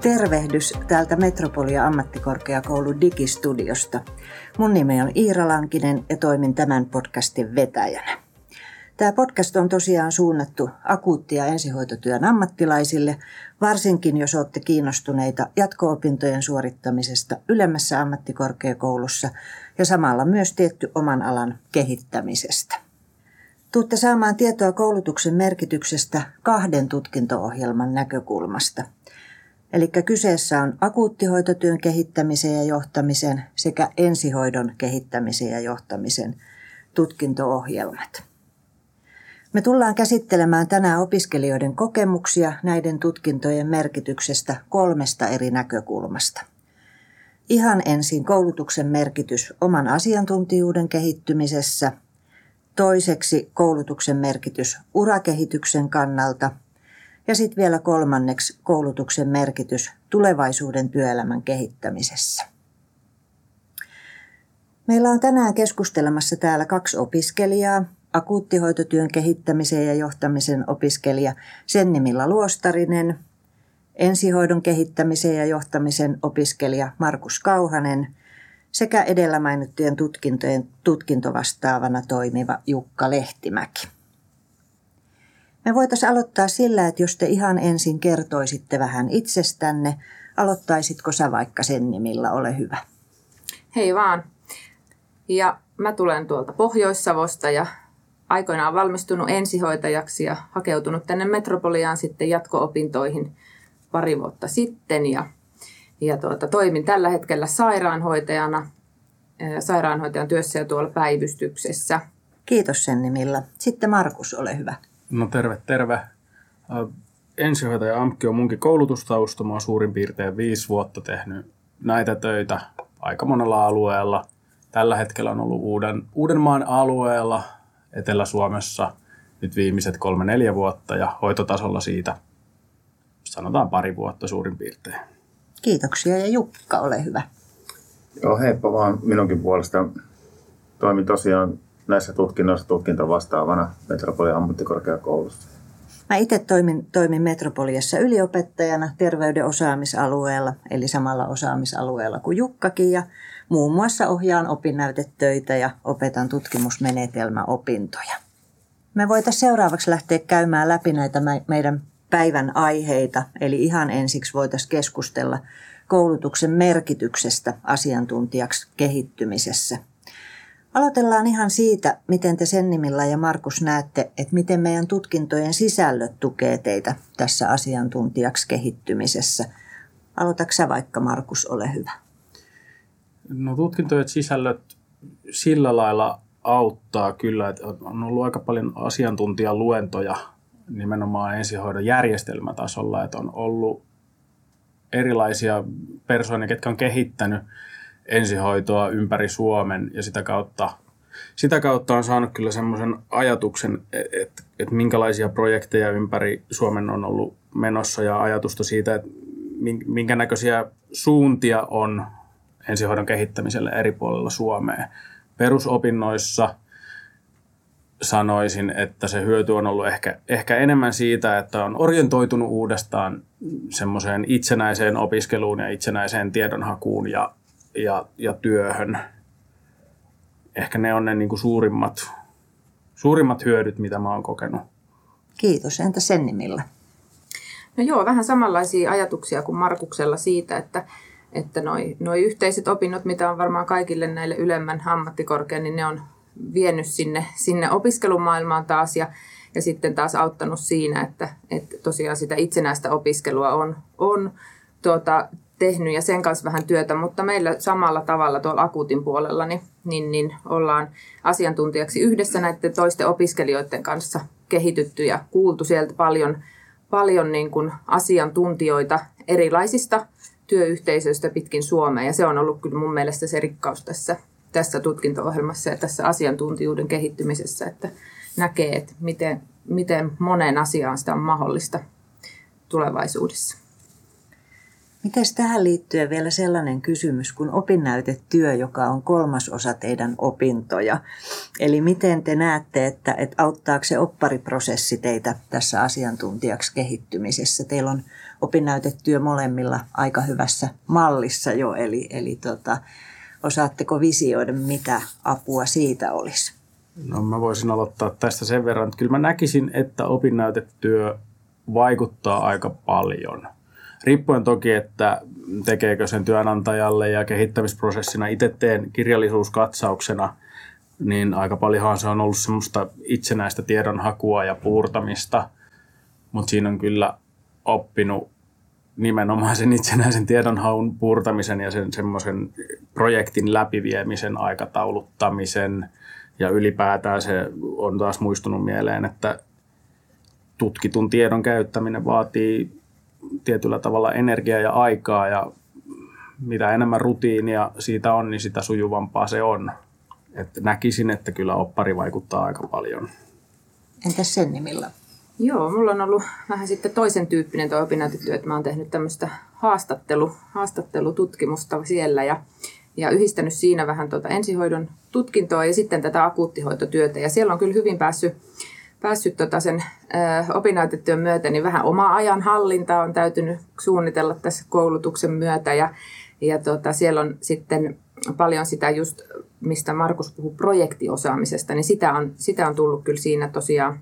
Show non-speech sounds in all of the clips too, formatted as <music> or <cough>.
Tervehdys täältä Metropolia ammattikorkeakoulun digistudiosta. Mun nimi on Iira Lankinen ja toimin tämän podcastin vetäjänä. Tämä podcast on tosiaan suunnattu akuuttia ensihoitotyön ammattilaisille, varsinkin jos olette kiinnostuneita jatko-opintojen suorittamisesta ylemmässä ammattikorkeakoulussa ja samalla myös tietty oman alan kehittämisestä. Tuutte saamaan tietoa koulutuksen merkityksestä kahden tutkinto-ohjelman näkökulmasta – Eli kyseessä on akuuttihoitotyön kehittämisen ja johtamisen sekä ensihoidon kehittämisen ja johtamisen tutkinto-ohjelmat. Me tullaan käsittelemään tänään opiskelijoiden kokemuksia näiden tutkintojen merkityksestä kolmesta eri näkökulmasta. Ihan ensin koulutuksen merkitys oman asiantuntijuuden kehittymisessä, toiseksi koulutuksen merkitys urakehityksen kannalta – ja sitten vielä kolmanneksi koulutuksen merkitys tulevaisuuden työelämän kehittämisessä. Meillä on tänään keskustelemassa täällä kaksi opiskelijaa, akuuttihoitotyön kehittämisen ja johtamisen opiskelija Sennimilla Luostarinen, ensihoidon kehittämisen ja johtamisen opiskelija Markus Kauhanen sekä edellä mainittujen tutkintojen tutkintovastaavana toimiva Jukka Lehtimäki. Me voitaisiin aloittaa sillä, että jos te ihan ensin kertoisitte vähän itsestänne, aloittaisitko sä vaikka sen nimillä, ole hyvä. Hei vaan. Ja mä tulen tuolta Pohjois-Savosta ja aikoinaan valmistunut ensihoitajaksi ja hakeutunut tänne Metropoliaan sitten jatko-opintoihin pari vuotta sitten. Ja, ja tuota, toimin tällä hetkellä sairaanhoitajana, sairaanhoitajan työssä ja tuolla päivystyksessä. Kiitos sen nimillä. Sitten Markus, ole hyvä. No terve, terve. Ensihoitaja Amkki on munkin koulutustausta. Mä oon suurin piirtein viisi vuotta tehnyt näitä töitä aika monella alueella. Tällä hetkellä on ollut Uuden, Uudenmaan alueella Etelä-Suomessa nyt viimeiset kolme-neljä vuotta ja hoitotasolla siitä sanotaan pari vuotta suurin piirtein. Kiitoksia ja Jukka, ole hyvä. Joo, heippa vaan minunkin puolesta. Toimin tosiaan näissä tutkinnoissa tutkinto vastaavana Metropolian ammattikorkeakoulussa. Mä itse toimin, toimin Metropoliassa yliopettajana terveyden osaamisalueella, eli samalla osaamisalueella kuin Jukkakin, ja muun muassa ohjaan opinnäytetöitä ja opetan tutkimusmenetelmäopintoja. Me voitaisiin seuraavaksi lähteä käymään läpi näitä meidän päivän aiheita, eli ihan ensiksi voitaisiin keskustella koulutuksen merkityksestä asiantuntijaksi kehittymisessä – Aloitellaan ihan siitä, miten te Sennimillä ja Markus näette, että miten meidän tutkintojen sisällöt tukee teitä tässä asiantuntijaksi kehittymisessä. Aloitatko vaikka, Markus, ole hyvä. No tutkintojen sisällöt sillä lailla auttaa kyllä, että on ollut aika paljon asiantuntijaluentoja nimenomaan ensihoidon järjestelmätasolla, että on ollut erilaisia persoonia, ketkä on kehittänyt – ensihoitoa ympäri Suomen ja sitä kautta, sitä kautta on saanut kyllä semmoisen ajatuksen, että, että, että minkälaisia projekteja ympäri Suomen on ollut menossa ja ajatusta siitä, että minkä näköisiä suuntia on ensihoidon kehittämiselle eri puolilla Suomea. Perusopinnoissa sanoisin, että se hyöty on ollut ehkä, ehkä enemmän siitä, että on orientoitunut uudestaan semmoiseen itsenäiseen opiskeluun ja itsenäiseen tiedonhakuun ja ja, ja työhön. Ehkä ne on ne niin kuin suurimmat, suurimmat hyödyt, mitä mä oon kokenut. Kiitos. Entä sen nimillä? No joo, vähän samanlaisia ajatuksia kuin Markuksella siitä, että, että noi, noi yhteiset opinnot, mitä on varmaan kaikille näille ylemmän ammattikorkean, niin ne on vienyt sinne, sinne opiskelumaailmaan taas ja, ja sitten taas auttanut siinä, että, että tosiaan sitä itsenäistä opiskelua on, on tuota, tehnyt ja sen kanssa vähän työtä, mutta meillä samalla tavalla tuolla akuutin puolella niin, niin, niin ollaan asiantuntijaksi yhdessä näiden toisten opiskelijoiden kanssa kehitytty ja kuultu sieltä paljon, paljon niin kuin asiantuntijoita erilaisista työyhteisöistä pitkin Suomea ja se on ollut kyllä mun mielestä se rikkaus tässä, tässä tutkinto-ohjelmassa ja tässä asiantuntijuuden kehittymisessä, että näkee, että miten, miten moneen asiaan sitä on mahdollista tulevaisuudessa. Miten tähän liittyen vielä sellainen kysymys kuin opinnäytetyö, joka on kolmas osa teidän opintoja. Eli miten te näette, että, että auttaako se oppariprosessi teitä tässä asiantuntijaksi kehittymisessä? Teillä on opinnäytetyö molemmilla aika hyvässä mallissa jo, eli, eli tota, osaatteko visioida, mitä apua siitä olisi? No mä voisin aloittaa tästä sen verran, että kyllä mä näkisin, että opinnäytetyö vaikuttaa aika paljon – riippuen toki, että tekeekö sen työnantajalle ja kehittämisprosessina itse teen kirjallisuuskatsauksena, niin aika paljonhan se on ollut semmoista itsenäistä tiedonhakua ja puurtamista, mutta siinä on kyllä oppinut nimenomaan sen itsenäisen tiedonhaun puurtamisen ja sen semmoisen projektin läpiviemisen, aikatauluttamisen. Ja ylipäätään se on taas muistunut mieleen, että tutkitun tiedon käyttäminen vaatii tietyllä tavalla energiaa ja aikaa ja mitä enemmän rutiinia siitä on, niin sitä sujuvampaa se on. Et näkisin, että kyllä oppari vaikuttaa aika paljon. Entäs sen nimillä? Joo, mulla on ollut vähän sitten toisen tyyppinen tuo opinnäytetyö, että mä oon tehnyt tämmöistä haastattelu, haastattelututkimusta siellä ja, ja yhdistänyt siinä vähän tuota ensihoidon tutkintoa ja sitten tätä akuuttihoitotyötä. Ja siellä on kyllä hyvin päässyt päässyt tota sen ö, opinnäytetyön myötä, niin vähän oma ajan hallinta on täytynyt suunnitella tässä koulutuksen myötä. Ja, ja tota, siellä on sitten paljon sitä just, mistä Markus puhuu projektiosaamisesta, niin sitä on, sitä on tullut kyllä siinä tosiaan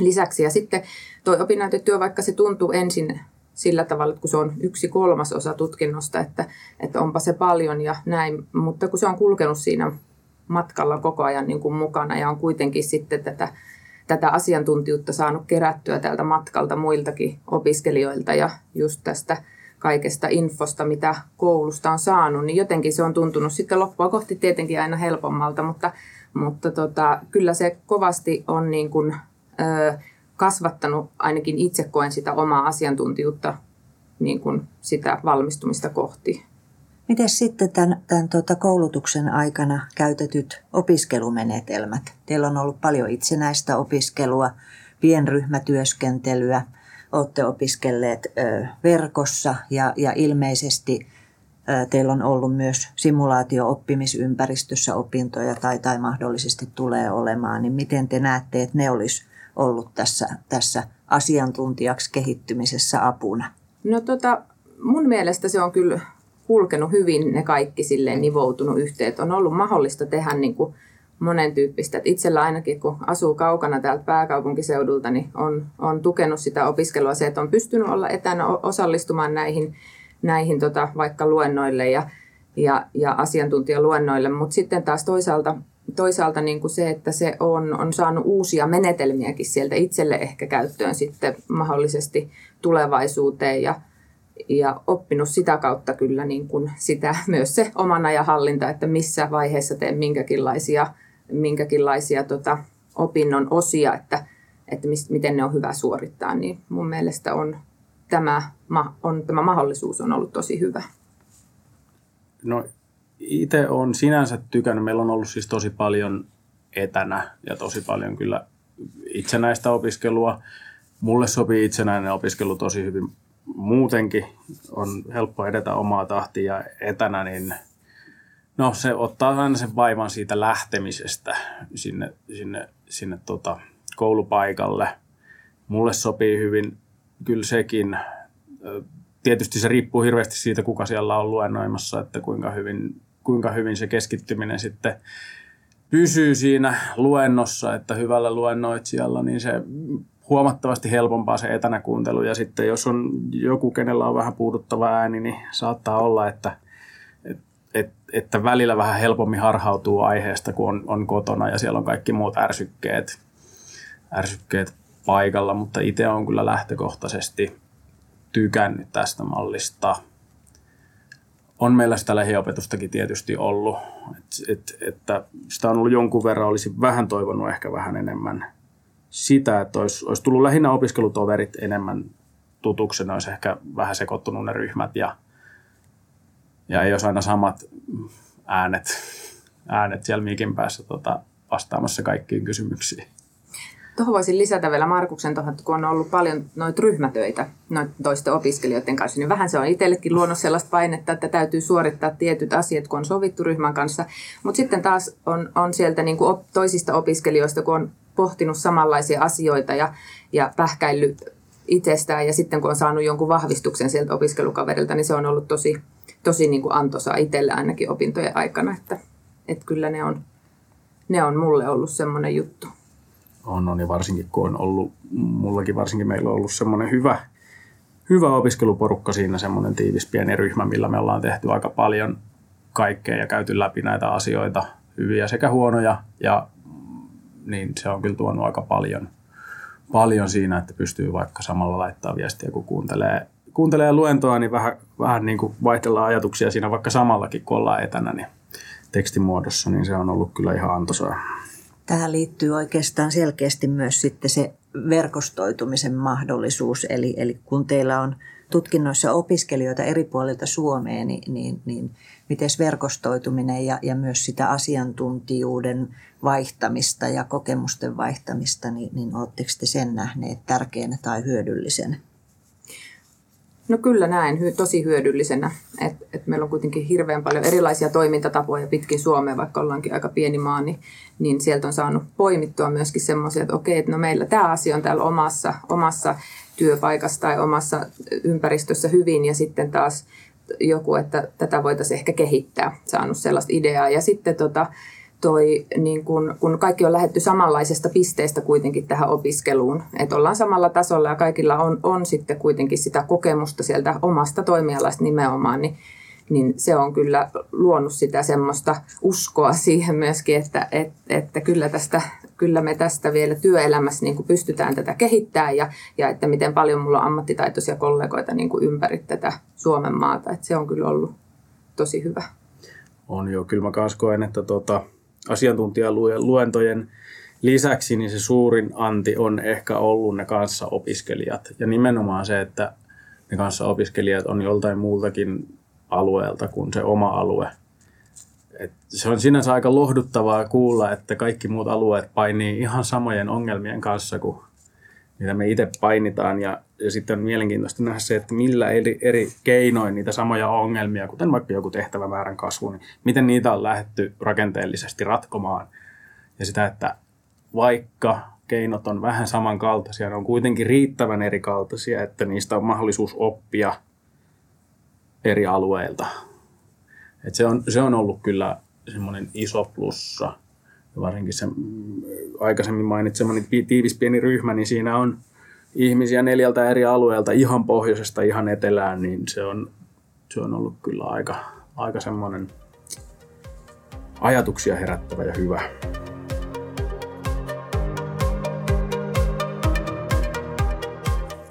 lisäksi. Ja sitten tuo opinnäytetyö, vaikka se tuntuu ensin sillä tavalla, että kun se on yksi kolmasosa tutkinnosta, että, että onpa se paljon ja näin, mutta kun se on kulkenut siinä matkalla koko ajan niin kuin mukana ja on kuitenkin sitten tätä tätä asiantuntijuutta saanut kerättyä tältä matkalta muiltakin opiskelijoilta ja just tästä kaikesta infosta, mitä koulusta on saanut, niin jotenkin se on tuntunut sitten loppua kohti tietenkin aina helpommalta, mutta, mutta tota, kyllä se kovasti on niin kuin, ö, kasvattanut, ainakin itse koen sitä omaa asiantuntijuutta niin kuin sitä valmistumista kohti. Miten sitten tämän, tämän tuota koulutuksen aikana käytetyt opiskelumenetelmät? Teillä on ollut paljon itsenäistä opiskelua, pienryhmätyöskentelyä, olette opiskelleet ö, verkossa ja, ja ilmeisesti ö, teillä on ollut myös simulaatio-oppimisympäristössä opintoja tai, tai mahdollisesti tulee olemaan. Niin miten te näette, että ne olisi ollut tässä, tässä asiantuntijaksi kehittymisessä apuna? No tota, mun mielestä se on kyllä kulkenut hyvin ne kaikki silleen nivoutunut yhteen. Että on ollut mahdollista tehdä niin kuin monen tyyppistä. Et itsellä ainakin, kun asuu kaukana täältä pääkaupunkiseudulta, niin on, on tukenut sitä opiskelua se, että on pystynyt olla etänä osallistumaan näihin, näihin tota, vaikka luennoille ja, ja, ja asiantuntijaluennoille. Mutta sitten taas toisaalta, toisaalta niin kuin se, että se on, on saanut uusia menetelmiäkin sieltä itselle ehkä käyttöön sitten mahdollisesti tulevaisuuteen ja, ja oppinut sitä kautta kyllä niin kuin sitä, <laughs> myös se oman ajan hallinta, että missä vaiheessa teen minkäkinlaisia, minkäkinlaisia tota, opinnon osia, että, että mis, miten ne on hyvä suorittaa, niin mun mielestä on tämä, on, tämä mahdollisuus on ollut tosi hyvä. No itse on sinänsä tykännyt, meillä on ollut siis tosi paljon etänä ja tosi paljon kyllä itsenäistä opiskelua. Mulle sopii itsenäinen opiskelu tosi hyvin muutenkin on helppo edetä omaa tahtia etänä, niin no se ottaa aina sen vaivan siitä lähtemisestä sinne, sinne, sinne tota koulupaikalle. Mulle sopii hyvin kyllä sekin. Tietysti se riippuu hirveästi siitä, kuka siellä on luennoimassa, että kuinka hyvin, kuinka hyvin se keskittyminen sitten pysyy siinä luennossa, että hyvällä luennoitsijalla, niin se huomattavasti helpompaa se etänä kuuntelu. Ja sitten jos on joku, kenellä on vähän puuduttava ääni, niin saattaa olla, että, et, et, että välillä vähän helpommin harhautuu aiheesta, kun on, on kotona ja siellä on kaikki muut ärsykkeet, ärsykkeet paikalla. Mutta itse on kyllä lähtökohtaisesti tykännyt tästä mallista. On meillä sitä lähiopetustakin tietysti ollut, et, et, että sitä on ollut jonkun verran, olisi vähän toivonut ehkä vähän enemmän – sitä, että olisi, olisi tullut lähinnä opiskelutoverit enemmän tutuksi, ne olisi ehkä vähän sekoittunut ne ryhmät ja, ja ei olisi aina samat äänet, äänet siellä mikin päässä tota, vastaamassa kaikkiin kysymyksiin. Tuohon voisin lisätä vielä Markuksen tuohon, kun on ollut paljon noita ryhmätöitä noita toisten opiskelijoiden kanssa, niin vähän se on itsellekin luonut sellaista painetta, että täytyy suorittaa tietyt asiat, kun on sovittu ryhmän kanssa. Mutta sitten taas on, on sieltä niin kuin toisista opiskelijoista, kun on pohtinut samanlaisia asioita ja, ja pähkäillyt itsestään ja sitten kun on saanut jonkun vahvistuksen sieltä opiskelukaverilta, niin se on ollut tosi, tosi niin kuin antoisaa itselle ainakin opintojen aikana, että, että kyllä ne on, ne on mulle ollut semmoinen juttu. On, on ja varsinkin kun on ollut, mullakin varsinkin meillä on ollut semmoinen hyvä, hyvä opiskeluporukka siinä, semmoinen tiivis pieni ryhmä, millä me ollaan tehty aika paljon kaikkea ja käyty läpi näitä asioita, hyviä sekä huonoja, ja niin se on kyllä tuonut aika paljon, paljon siinä, että pystyy vaikka samalla laittaa viestiä, kun kuuntelee, kuuntelee luentoa, niin vähän, vähän niin kuin vaihdellaan ajatuksia siinä vaikka samallakin, kun ollaan etänä, niin tekstimuodossa, niin se on ollut kyllä ihan antoisaa. Tähän liittyy oikeastaan selkeästi myös sitten se verkostoitumisen mahdollisuus, eli, eli kun teillä on tutkinnoissa opiskelijoita eri puolilta Suomeen, niin, niin, niin miten verkostoituminen ja, ja myös sitä asiantuntijuuden vaihtamista ja kokemusten vaihtamista, niin, niin oletteko te sen nähneet tärkeänä tai hyödyllisenä? No kyllä näen hy- tosi hyödyllisenä, että et meillä on kuitenkin hirveän paljon erilaisia toimintatapoja pitkin Suomea, vaikka ollaankin aika pieni maa, niin, niin sieltä on saanut poimittua myöskin semmoisia, että okei, että no meillä tämä asia on täällä omassa, omassa työpaikassa tai omassa ympäristössä hyvin ja sitten taas joku, että tätä voitaisiin ehkä kehittää, saanut sellaista ideaa. Ja sitten tota, toi, niin kun, kun kaikki on lähetty samanlaisesta pisteestä kuitenkin tähän opiskeluun, että ollaan samalla tasolla ja kaikilla on, on sitten kuitenkin sitä kokemusta sieltä omasta toimialasta nimenomaan, niin, niin se on kyllä luonut sitä semmoista uskoa siihen myöskin, että, että, että kyllä, tästä, kyllä me tästä vielä työelämässä niin kuin pystytään tätä kehittämään ja, ja että miten paljon mulla on ammattitaitoisia kollegoita niin kuin ympäri tätä Suomen maata, että se on kyllä ollut tosi hyvä. On jo, kyllä mä kanssa koen, että tota, asiantuntijaluentojen lisäksi niin se suurin anti on ehkä ollut ne kanssa opiskelijat. Ja nimenomaan se, että ne kanssa opiskelijat on joltain muultakin alueelta kuin se oma alue. Et se on sinänsä aika lohduttavaa kuulla, että kaikki muut alueet painii ihan samojen ongelmien kanssa kuin mitä me itse painitaan. Ja, ja sitten on mielenkiintoista nähdä se, että millä eri, eri keinoin niitä samoja ongelmia, kuten vaikka joku tehtävämäärän kasvu, niin miten niitä on lähdetty rakenteellisesti ratkomaan. Ja sitä, että vaikka keinot on vähän samankaltaisia, ne on kuitenkin riittävän erikaltaisia, että niistä on mahdollisuus oppia eri alueilta. Et se, on, se on ollut kyllä semmoinen iso plussa – ja varsinkin se mm, aikaisemmin mainitsemani tiivis pieni ryhmä, niin siinä on ihmisiä neljältä eri alueelta, ihan pohjoisesta ihan etelään, niin se on, se on ollut kyllä aika, aika semmoinen ajatuksia herättävä ja hyvä.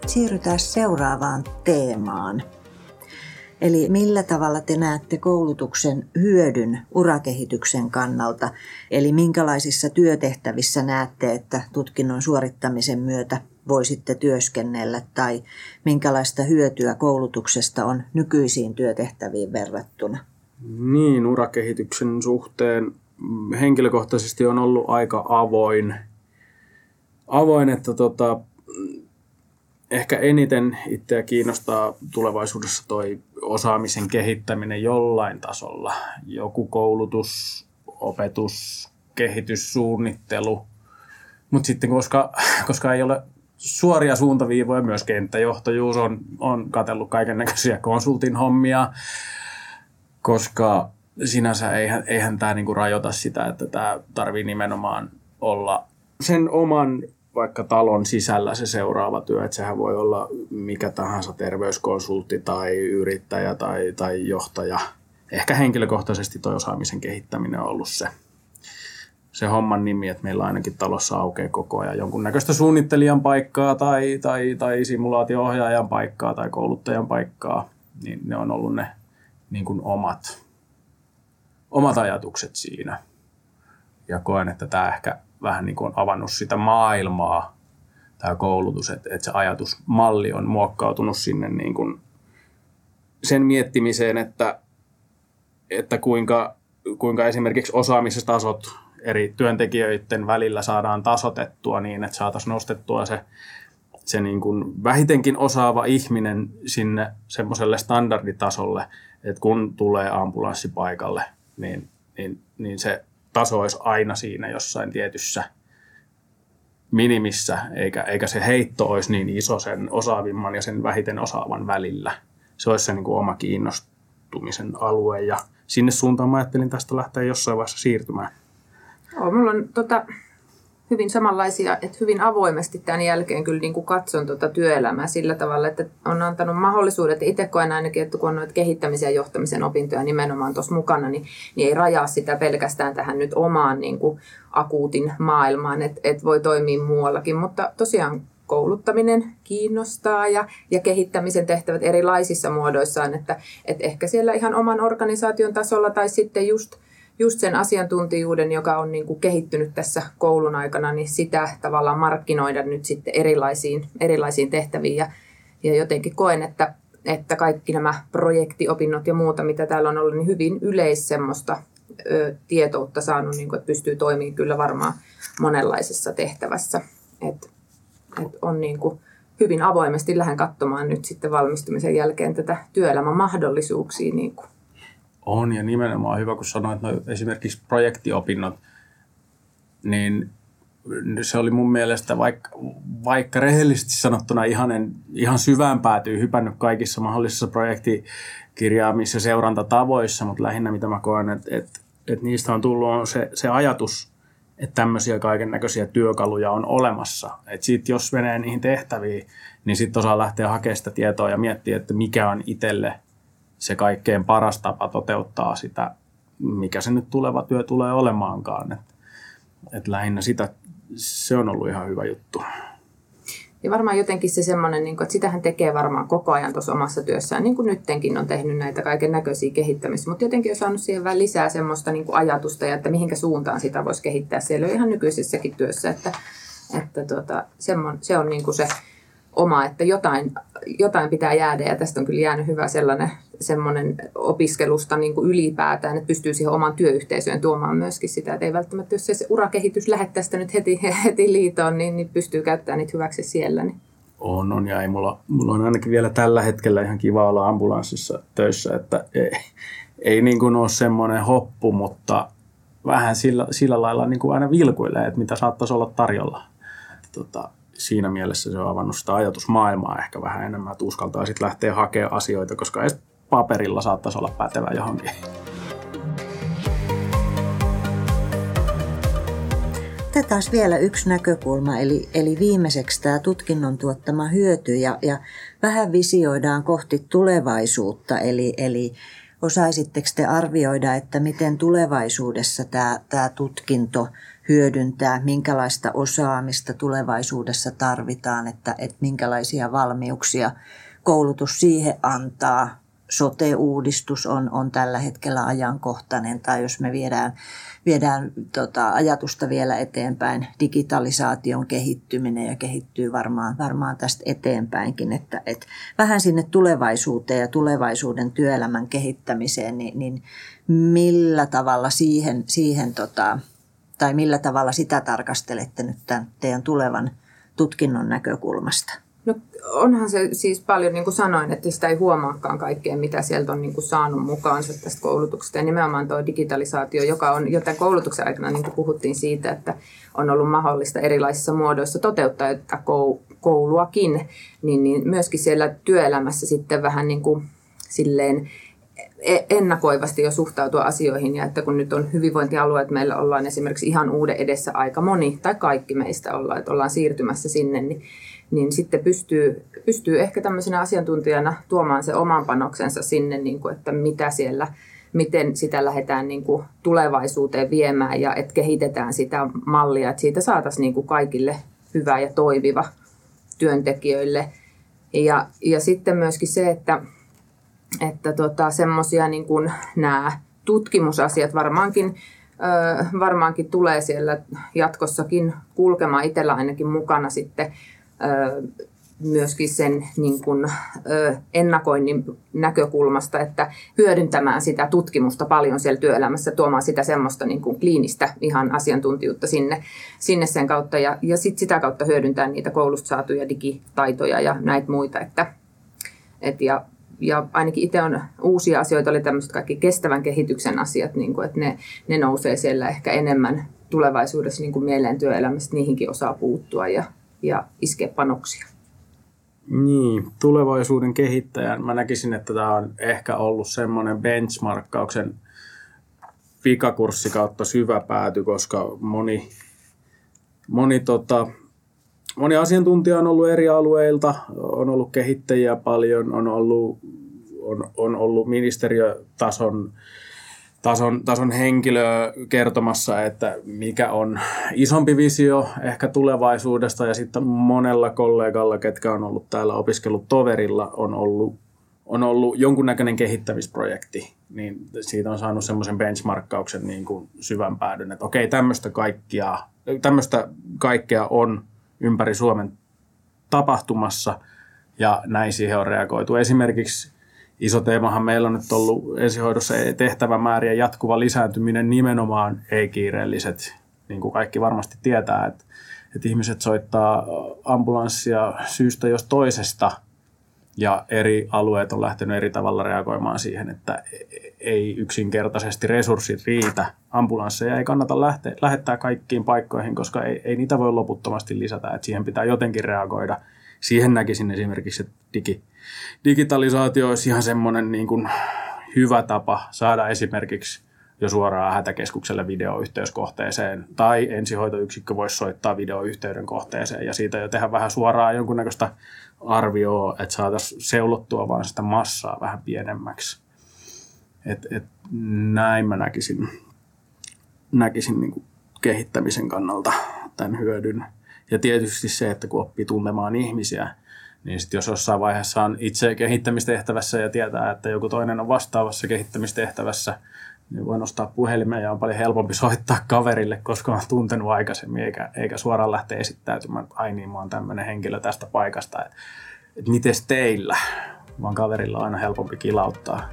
Siirrytään seuraavaan teemaan. Eli millä tavalla te näette koulutuksen hyödyn urakehityksen kannalta? Eli minkälaisissa työtehtävissä näette, että tutkinnon suorittamisen myötä voisitte työskennellä tai minkälaista hyötyä koulutuksesta on nykyisiin työtehtäviin verrattuna? Niin, urakehityksen suhteen henkilökohtaisesti on ollut aika avoin, avoin että tota, ehkä eniten itseä kiinnostaa tulevaisuudessa toi osaamisen kehittäminen jollain tasolla. Joku koulutus, opetus, kehityssuunnittelu. Mutta sitten koska, koska ei ole suoria suuntaviivoja, myös kenttäjohtajuus on, on katsellut kaiken näköisiä konsultin hommia, koska sinänsä eihän, eihän tämä niinku rajoita sitä, että tämä tarvii nimenomaan olla sen oman vaikka talon sisällä se seuraava työ, että sehän voi olla mikä tahansa terveyskonsultti tai yrittäjä tai, tai johtaja. Ehkä henkilökohtaisesti tuo osaamisen kehittäminen on ollut se, se homman nimi, että meillä ainakin talossa aukeaa koko ajan jonkunnäköistä suunnittelijan paikkaa tai, tai, tai simulaatio-ohjaajan paikkaa tai kouluttajan paikkaa, niin ne on ollut ne niin kuin omat, omat ajatukset siinä. Ja koen, että tämä ehkä vähän niin kuin avannut sitä maailmaa, tämä koulutus, että, että se ajatusmalli on muokkautunut sinne niin kuin sen miettimiseen, että, että kuinka, kuinka esimerkiksi osaamistasot eri työntekijöiden välillä saadaan tasotettua niin, että saataisiin nostettua se, se niin kuin vähitenkin osaava ihminen sinne semmoiselle standarditasolle, että kun tulee ambulanssi paikalle, niin, niin, niin se taso olisi aina siinä jossain tietyssä minimissä, eikä, eikä se heitto olisi niin iso sen osaavimman ja sen vähiten osaavan välillä. Se olisi se niin kuin oma kiinnostumisen alue ja sinne suuntaan mä ajattelin tästä lähteä jossain vaiheessa siirtymään. Joo, mulla on tota, hyvin samanlaisia, että hyvin avoimesti tämän jälkeen kyllä niin kuin katson tuota työelämää sillä tavalla, että on antanut mahdollisuudet, itse koen ainakin, että kun on noita kehittämisen ja johtamisen opintoja nimenomaan tuossa mukana, niin, niin ei rajaa sitä pelkästään tähän nyt omaan niin kuin akuutin maailmaan, että, että voi toimia muuallakin, mutta tosiaan kouluttaminen kiinnostaa ja, ja kehittämisen tehtävät erilaisissa muodoissaan, että, että ehkä siellä ihan oman organisaation tasolla tai sitten just – just sen asiantuntijuuden, joka on niin kuin kehittynyt tässä koulun aikana, niin sitä tavallaan markkinoida nyt sitten erilaisiin, erilaisiin tehtäviin. Ja, ja jotenkin koen, että, että kaikki nämä projektiopinnot ja muuta, mitä täällä on ollut, niin hyvin yleis semmoista ö, tietoutta saanut, niin kuin, että pystyy toimimaan kyllä varmaan monenlaisessa tehtävässä. Et, et on niin kuin hyvin avoimesti lähden katsomaan nyt sitten valmistumisen jälkeen tätä työelämän mahdollisuuksia niin kuin on ja nimenomaan hyvä, kun sanoit, että no, esimerkiksi projektiopinnot, niin se oli mun mielestä, vaikka, vaikka rehellisesti sanottuna ihan, en, ihan syvään päätyy hypännyt kaikissa mahdollisissa projektikirjaamissa ja seurantatavoissa, mutta lähinnä mitä mä koen, että, että, että niistä on tullut on se, se ajatus, että tämmöisiä kaiken näköisiä työkaluja on olemassa. Että sitten jos menee niihin tehtäviin, niin sitten osaa lähteä hakemaan sitä tietoa ja miettiä, että mikä on itselle se kaikkein paras tapa toteuttaa sitä, mikä se nyt tuleva työ tulee olemaankaan. Et, et lähinnä sitä, se on ollut ihan hyvä juttu. Ja varmaan jotenkin se semmoinen, niin että sitähän tekee varmaan koko ajan tuossa omassa työssään, niin kuin nyttenkin on tehnyt näitä kaiken näköisiä kehittämistä, mutta jotenkin on saanut siihen vähän lisää semmoista niin kuin ajatusta ja että mihinkä suuntaan sitä voisi kehittää siellä ihan nykyisessäkin työssä, että, että tuota, semmon, se on niin kuin se oma, että jotain, jotain pitää jäädä ja tästä on kyllä jäänyt hyvä sellainen semmoinen opiskelusta niin kuin ylipäätään, että pystyy siihen omaan työyhteisöön tuomaan myöskin sitä, että ei välttämättä, jos se urakehitys lähde tästä nyt heti, heti liitoon, niin, niin pystyy käyttämään niitä hyväksi siellä. Niin. On, on ja ei mulla, mulla on ainakin vielä tällä hetkellä ihan kiva olla ambulanssissa töissä, että ei, ei niin kuin ole semmoinen hoppu, mutta vähän sillä, sillä lailla niin kuin aina vilkuilee, että mitä saattaisi olla tarjolla. Tota, siinä mielessä se on avannut sitä ajatusmaailmaa ehkä vähän enemmän, että uskaltaa sitten lähteä hakemaan asioita, koska edes paperilla saattaisi olla pätevä johonkin. Otetaan vielä yksi näkökulma, eli, eli viimeiseksi tämä tutkinnon tuottama hyöty ja, ja vähän visioidaan kohti tulevaisuutta, eli, eli osaisitteko te arvioida, että miten tulevaisuudessa tämä, tämä tutkinto hyödyntää, minkälaista osaamista tulevaisuudessa tarvitaan, että, että minkälaisia valmiuksia koulutus siihen antaa, sote-uudistus on, on tällä hetkellä ajankohtainen, tai jos me viedään, viedään tota, ajatusta vielä eteenpäin, digitalisaation kehittyminen ja kehittyy varmaan, varmaan tästä eteenpäinkin, että et vähän sinne tulevaisuuteen ja tulevaisuuden työelämän kehittämiseen, niin, niin millä tavalla siihen, siihen tota, tai millä tavalla sitä tarkastelette nyt tämän teidän tulevan tutkinnon näkökulmasta? No onhan se siis paljon, niin kuin sanoin, että sitä ei huomaakaan kaikkea, mitä sieltä on niin kuin saanut mukaansa tästä koulutuksesta. Ja nimenomaan tuo digitalisaatio, joka on jo tämän koulutuksen aikana, niin kuin puhuttiin siitä, että on ollut mahdollista erilaisissa muodoissa toteuttaa tätä kouluakin, niin, niin myöskin siellä työelämässä sitten vähän niin kuin silleen e-, ennakoivasti jo suhtautua asioihin ja että kun nyt on hyvinvointialueet, meillä ollaan esimerkiksi ihan uuden edessä aika moni tai kaikki meistä ollaan, että ollaan siirtymässä sinne, niin niin sitten pystyy, pystyy ehkä tämmöisenä asiantuntijana tuomaan se oman panoksensa sinne, niin kuin, että mitä siellä, miten sitä lähdetään niin kuin tulevaisuuteen viemään ja että kehitetään sitä mallia, että siitä saataisiin niin kuin kaikille hyvä ja toimiva työntekijöille. Ja, ja sitten myöskin se, että, että tota, semmoisia niin kuin nämä tutkimusasiat varmaankin, varmaankin tulee siellä jatkossakin kulkemaan itsellä ainakin mukana sitten myöskin sen niin kuin, ennakoinnin näkökulmasta, että hyödyntämään sitä tutkimusta paljon siellä työelämässä, tuomaan sitä semmoista niin kuin kliinistä ihan asiantuntijuutta sinne, sinne sen kautta ja, ja sit sitä kautta hyödyntää niitä koulusta saatuja digitaitoja ja näitä muita. Että, et ja, ja ainakin itse on uusia asioita, oli tämmöiset kaikki kestävän kehityksen asiat, niin kuin, että ne, ne nousee siellä ehkä enemmän tulevaisuudessa niin kuin mieleen työelämässä, niihinkin osaa puuttua ja, ja iskeä panoksia. Niin, tulevaisuuden kehittäjän. Mä näkisin, että tämä on ehkä ollut semmoinen benchmarkkauksen pikakurssi kautta syvä pääty, koska moni, moni, tota, moni asiantuntija on ollut eri alueilta, on ollut kehittäjiä paljon, on ollut, on, on ollut ministeriötason tason, tason henkilö kertomassa, että mikä on isompi visio ehkä tulevaisuudesta ja sitten monella kollegalla, ketkä on ollut täällä opiskellut toverilla, on ollut, on ollut jonkunnäköinen kehittämisprojekti, niin siitä on saanut semmoisen benchmarkkauksen niin kuin syvän päädyn, että okei, tämmöistä kaikkea, tämmöistä kaikkea on ympäri Suomen tapahtumassa ja näin siihen on reagoitu. Esimerkiksi iso teemahan meillä on nyt ollut ensihoidossa tehtävämäärien jatkuva lisääntyminen nimenomaan ei-kiireelliset. Niin kuin kaikki varmasti tietää, että, että ihmiset soittaa ambulanssia syystä jos toisesta ja eri alueet on lähtenyt eri tavalla reagoimaan siihen, että ei yksinkertaisesti resurssit riitä. Ambulansseja ei kannata lähteä, lähettää kaikkiin paikkoihin, koska ei, ei niitä voi loputtomasti lisätä, että siihen pitää jotenkin reagoida. Siihen näkisin esimerkiksi, että digi, digitalisaatio olisi ihan semmoinen niin kuin hyvä tapa saada esimerkiksi jo suoraan hätäkeskukselle videoyhteyskohteeseen tai ensihoitoyksikkö voisi soittaa videoyhteyden kohteeseen ja siitä jo tehdä vähän suoraan jonkunnäköistä arvioa, että saataisiin seulottua vaan sitä massaa vähän pienemmäksi. Et, et näin mä näkisin, näkisin niin kuin kehittämisen kannalta tämän hyödyn. Ja tietysti se, että kun oppii tuntemaan ihmisiä, niin sitten jos jossain vaiheessa on itse kehittämistehtävässä ja tietää, että joku toinen on vastaavassa kehittämistehtävässä, niin voi nostaa puhelimeen ja on paljon helpompi soittaa kaverille, koska on tuntenut aikaisemmin, eikä, eikä suoraan lähteä esittäytymään, että ai niin, mä oon tämmöinen henkilö tästä paikasta, että, että mites teillä, vaan kaverilla on aina helpompi kilauttaa.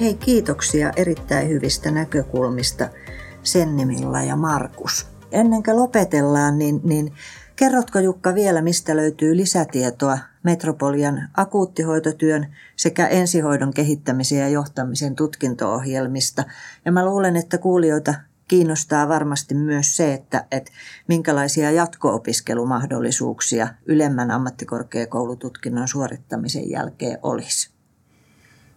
Hei, kiitoksia erittäin hyvistä näkökulmista – Sennimilla ja Markus. Ennen kuin lopetellaan, niin, niin kerrotko Jukka vielä, mistä löytyy lisätietoa Metropolian akuuttihoitotyön sekä ensihoidon kehittämisen ja johtamisen tutkinto-ohjelmista. Ja mä luulen, että kuulijoita kiinnostaa varmasti myös se, että, että minkälaisia jatko-opiskelumahdollisuuksia ylemmän ammattikorkeakoulututkinnon suorittamisen jälkeen olisi.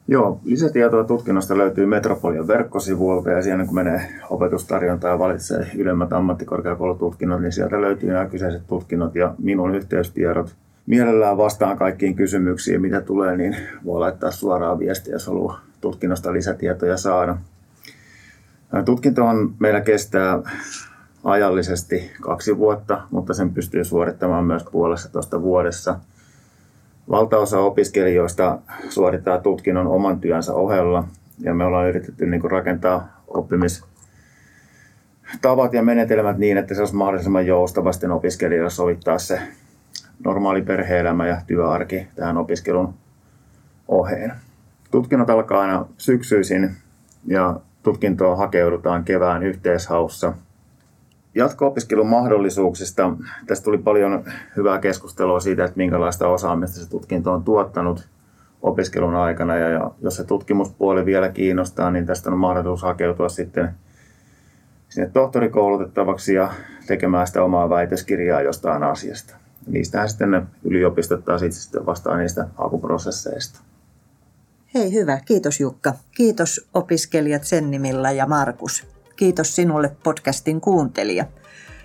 Joo, lisätietoa tutkinnosta löytyy Metropolian verkkosivuilta ja siinä kun menee opetustarjontaa ja valitsee ylemmät ammattikorkeakoulututkinnot, niin sieltä löytyy nämä kyseiset tutkinnot ja minun yhteystiedot. Mielellään vastaan kaikkiin kysymyksiin, mitä tulee, niin voi laittaa suoraan viestiä, jos haluaa tutkinnosta lisätietoja saada. Tutkinto on, meillä kestää ajallisesti kaksi vuotta, mutta sen pystyy suorittamaan myös puolessa tuosta vuodessa – Valtaosa opiskelijoista suorittaa tutkinnon oman työnsä ohella ja me ollaan yritetty niin kuin rakentaa oppimistavat ja menetelmät niin, että se olisi mahdollisimman joustavasti opiskelijoille sovittaa se normaali perhe-elämä ja työarki tähän opiskelun oheen. Tutkinnot alkaa aina syksyisin ja tutkintoon hakeudutaan kevään yhteishaussa – jatko-opiskelun mahdollisuuksista. Tästä tuli paljon hyvää keskustelua siitä, että minkälaista osaamista se tutkinto on tuottanut opiskelun aikana. Ja, jos se tutkimuspuoli vielä kiinnostaa, niin tästä on mahdollisuus hakeutua sitten sinne tohtorikoulutettavaksi ja tekemään sitä omaa väitöskirjaa jostain asiasta. Niistähän sitten ne yliopistot taas itse sitten vastaa niistä hakuprosesseista. Hei hyvä, kiitos Jukka. Kiitos opiskelijat Sennimillä ja Markus. Kiitos sinulle podcastin kuuntelija.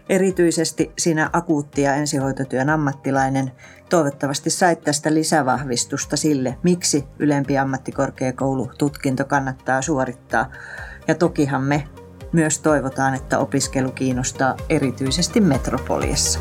Erityisesti sinä akuuttia ensihoitotyön ammattilainen toivottavasti sait tästä lisävahvistusta sille, miksi ylempi ammattikorkeakoulututkinto kannattaa suorittaa. Ja tokihan me myös toivotaan, että opiskelu kiinnostaa erityisesti metropoliassa.